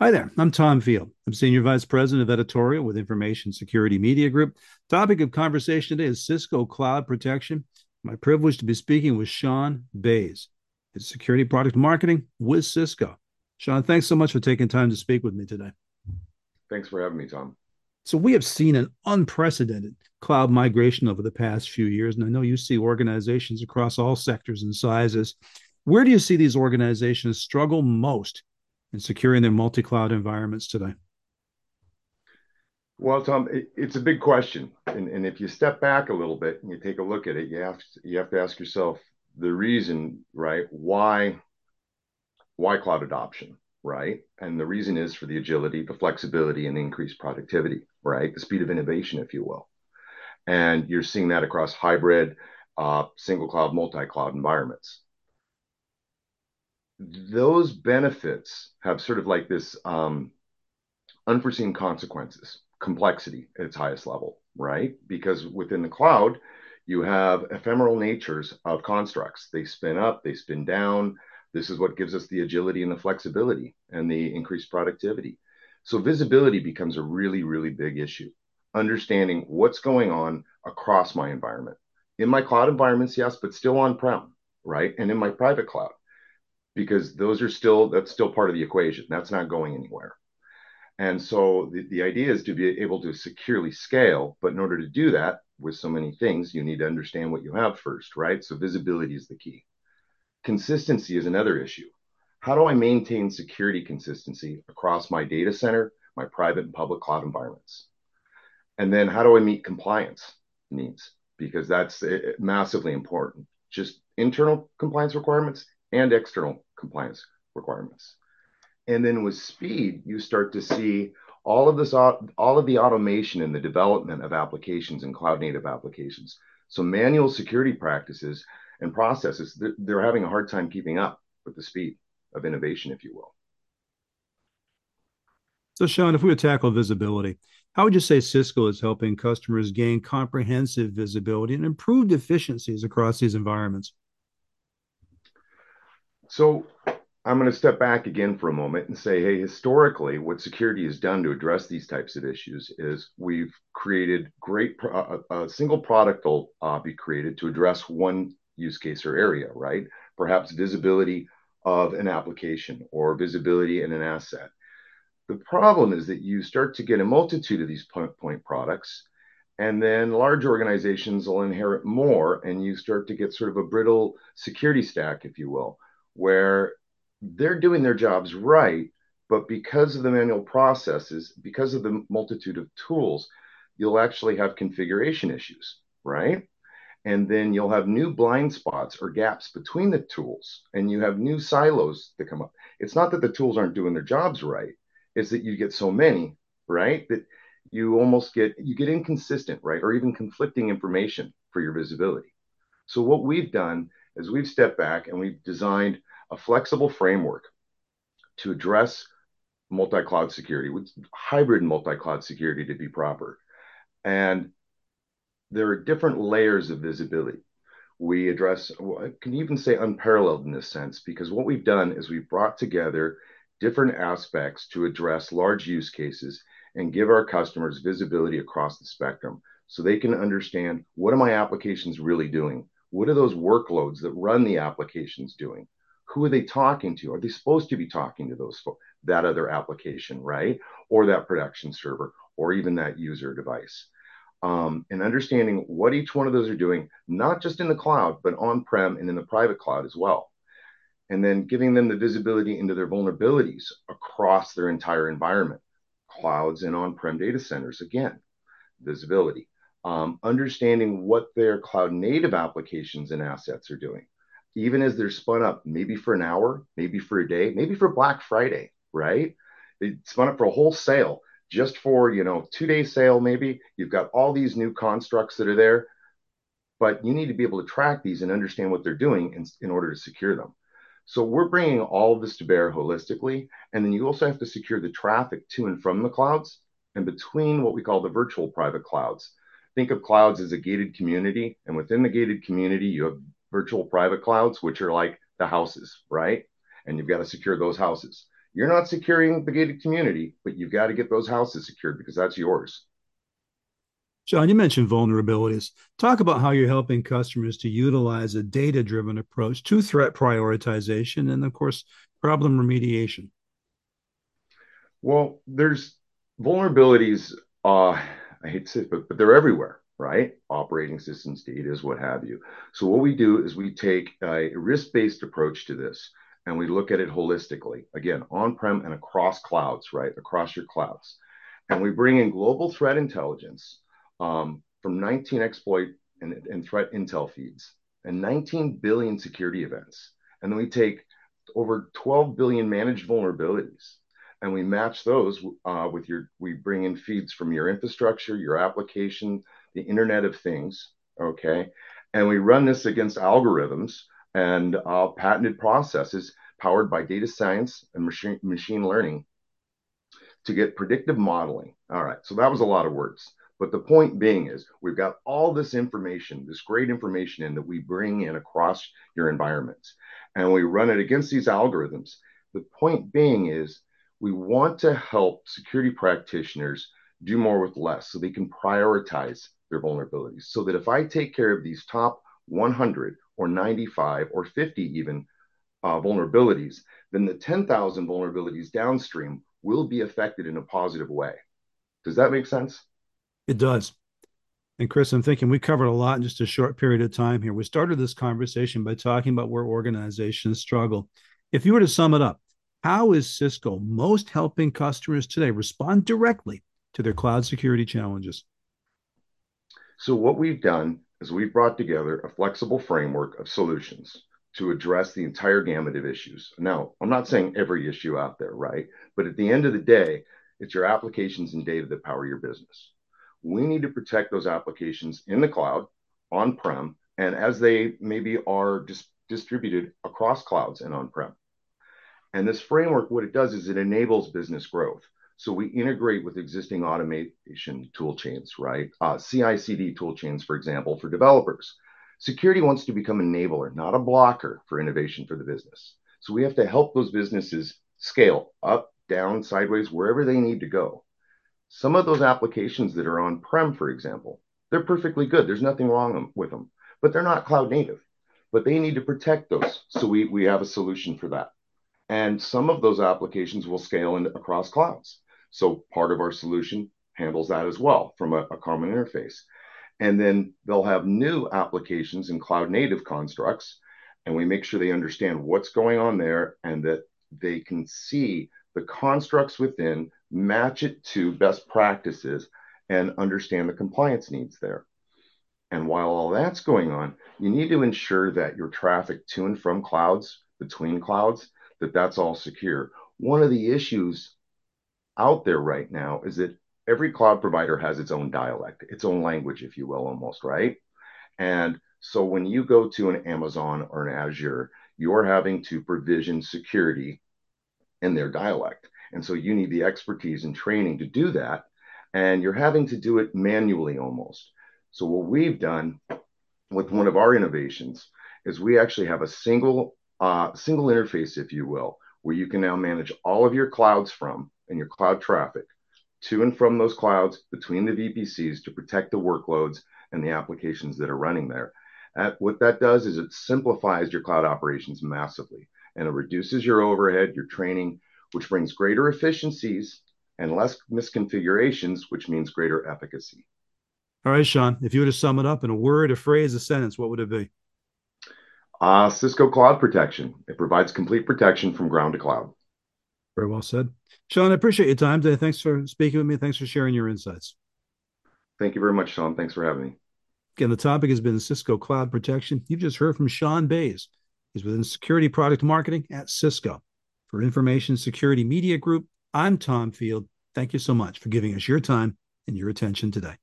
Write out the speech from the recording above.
Hi there, I'm Tom Field. I'm Senior Vice President of Editorial with Information Security Media Group. Topic of conversation today is Cisco Cloud Protection. My privilege to be speaking with Sean Baze. It's Security Product Marketing with Cisco. Sean, thanks so much for taking time to speak with me today. Thanks for having me, Tom. So, we have seen an unprecedented cloud migration over the past few years, and I know you see organizations across all sectors and sizes. Where do you see these organizations struggle most in securing their multi-cloud environments today? Well, Tom, it, it's a big question, and, and if you step back a little bit and you take a look at it, you have to, you have to ask yourself the reason, right? Why why cloud adoption, right? And the reason is for the agility, the flexibility, and the increased productivity, right? The speed of innovation, if you will. And you're seeing that across hybrid, uh, single cloud, multi cloud environments those benefits have sort of like this um, unforeseen consequences, complexity at its highest level, right? Because within the cloud, you have ephemeral natures of constructs. They spin up, they spin down. This is what gives us the agility and the flexibility and the increased productivity. So visibility becomes a really, really big issue. Understanding what's going on across my environment. In my cloud environments, yes, but still on prem, right? And in my private cloud because those are still that's still part of the equation. That's not going anywhere. And so the, the idea is to be able to securely scale, but in order to do that with so many things, you need to understand what you have first, right? So visibility is the key. Consistency is another issue. How do I maintain security consistency across my data center, my private and public cloud environments? And then how do I meet compliance needs? Because that's eh, massively important. Just internal compliance requirements and external compliance requirements. And then with speed, you start to see all of this, all of the automation and the development of applications and cloud native applications. So manual security practices and processes, they're having a hard time keeping up with the speed of innovation, if you will. So, Sean, if we would tackle visibility, how would you say Cisco is helping customers gain comprehensive visibility and improved efficiencies across these environments? So I'm going to step back again for a moment and say, hey, historically, what security has done to address these types of issues is we've created great, pro- a, a, single product will uh, be created to address one use case or area, right? Perhaps visibility of an application or visibility in an asset. The problem is that you start to get a multitude of these point, point products, and then large organizations will inherit more, and you start to get sort of a brittle security stack, if you will where they're doing their jobs right, but because of the manual processes, because of the multitude of tools, you'll actually have configuration issues, right? And then you'll have new blind spots or gaps between the tools, and you have new silos that come up. It's not that the tools aren't doing their jobs right, it's that you get so many, right? That you almost get you get inconsistent, right? Or even conflicting information for your visibility. So what we've done is we've stepped back and we've designed a flexible framework to address multi-cloud security, with hybrid multi-cloud security to be proper. And there are different layers of visibility. We address, I can even say unparalleled in this sense, because what we've done is we've brought together different aspects to address large use cases and give our customers visibility across the spectrum so they can understand what are my applications really doing? What are those workloads that run the applications doing? Who are they talking to? Are they supposed to be talking to those that other application, right? Or that production server, or even that user device? Um, and understanding what each one of those are doing, not just in the cloud, but on prem and in the private cloud as well. And then giving them the visibility into their vulnerabilities across their entire environment, clouds and on prem data centers. Again, visibility um, understanding what their cloud native applications and assets are doing, even as they're spun up, maybe for an hour, maybe for a day, maybe for Black Friday, right? They spun up for a whole sale just for, you know, two day sale, maybe. You've got all these new constructs that are there, but you need to be able to track these and understand what they're doing in, in order to secure them. So we're bringing all of this to bear holistically. And then you also have to secure the traffic to and from the clouds and between what we call the virtual private clouds think of clouds as a gated community. And within the gated community, you have virtual private clouds, which are like the houses, right? And you've got to secure those houses. You're not securing the gated community, but you've got to get those houses secured because that's yours. Sean, you mentioned vulnerabilities. Talk about how you're helping customers to utilize a data driven approach to threat prioritization and, of course, problem remediation. Well, there's vulnerabilities, uh, I hate to say it, but, but they're everywhere, right? Operating systems, data, what have you. So, what we do is we take a risk based approach to this and we look at it holistically, again, on prem and across clouds, right? Across your clouds. And we bring in global threat intelligence um, from 19 exploit and, and threat intel feeds and 19 billion security events. And then we take over 12 billion managed vulnerabilities and we match those uh, with your we bring in feeds from your infrastructure your application the internet of things okay? And we run this against algorithms and uh, patented processes powered by data science and machine, machine learning to get predictive modeling. All right so that was a lot of words. But the point being is, we've got all this information, this great information in that we bring in across your environments, and we run it against these algorithms. The point being is, we want to help security practitioners do more with less so they can prioritize their vulnerabilities. So that if I take care of these top 100 or 95 or 50 even uh, vulnerabilities, then the 10,000 vulnerabilities downstream will be affected in a positive way. Does that make sense? It does. And Chris, I'm thinking we covered a lot in just a short period of time here. We started this conversation by talking about where organizations struggle. If you were to sum it up, how is Cisco most helping customers today respond directly to their cloud security challenges? So, what we've done is we've brought together a flexible framework of solutions to address the entire gamut of issues. Now, I'm not saying every issue out there, right? But at the end of the day, it's your applications and data that power your business we need to protect those applications in the cloud, on prem, and as they maybe are dis- distributed across clouds and on prem. And this framework, what it does is it enables business growth. So we integrate with existing automation tool chains, right? Uh, CI CD tool chains, for example, for developers. Security wants to become an enabler, not a blocker for innovation for the business. So we have to help those businesses scale up, down, sideways, wherever they need to go. Some of those applications that are on prem, for example, they're perfectly good. There's nothing wrong with them, but they're not cloud native. But they need to protect those. So we, we have a solution for that. And some of those applications will scale into, across clouds. So part of our solution handles that as well from a, a common interface. And then they'll have new applications and cloud native constructs. And we make sure they understand what's going on there and that they can see the constructs within match it to best practices, and understand the compliance needs there. And while all that's going on, you need to ensure that your traffic to and from clouds, between clouds, that that's all secure. One of the issues out there right now is that every cloud provider has its own dialect, its own language, if you will, almost, right? And so when you go to an Amazon or an Azure, you're having to provision security in their dialect. And so you need the expertise and training to do that. And you're having to do it manually almost. So, what we've done with one of our innovations is we actually have a single uh, single interface, if you will, where you can now manage all of your clouds from and your cloud traffic to and from those clouds between the VPCs to protect the workloads and the applications that are running there. At, what that does is it simplifies your cloud operations massively and it reduces your overhead, your training, which brings greater efficiencies and less misconfigurations, which means greater efficacy. All right, Sean, if you were to sum it up in a word, a phrase, a sentence, what would it be? Uh, Cisco Cloud Protection. It provides complete protection from ground to cloud. Very well said. Sean, I appreciate your time today. Thanks for speaking with me. Thanks for sharing your insights. Thank you very much, Sean. Thanks for having me. Again, the topic has been Cisco Cloud Protection. You've just heard from Sean Baze. He's within security product marketing at Cisco. For Information Security Media Group, I'm Tom Field. Thank you so much for giving us your time and your attention today.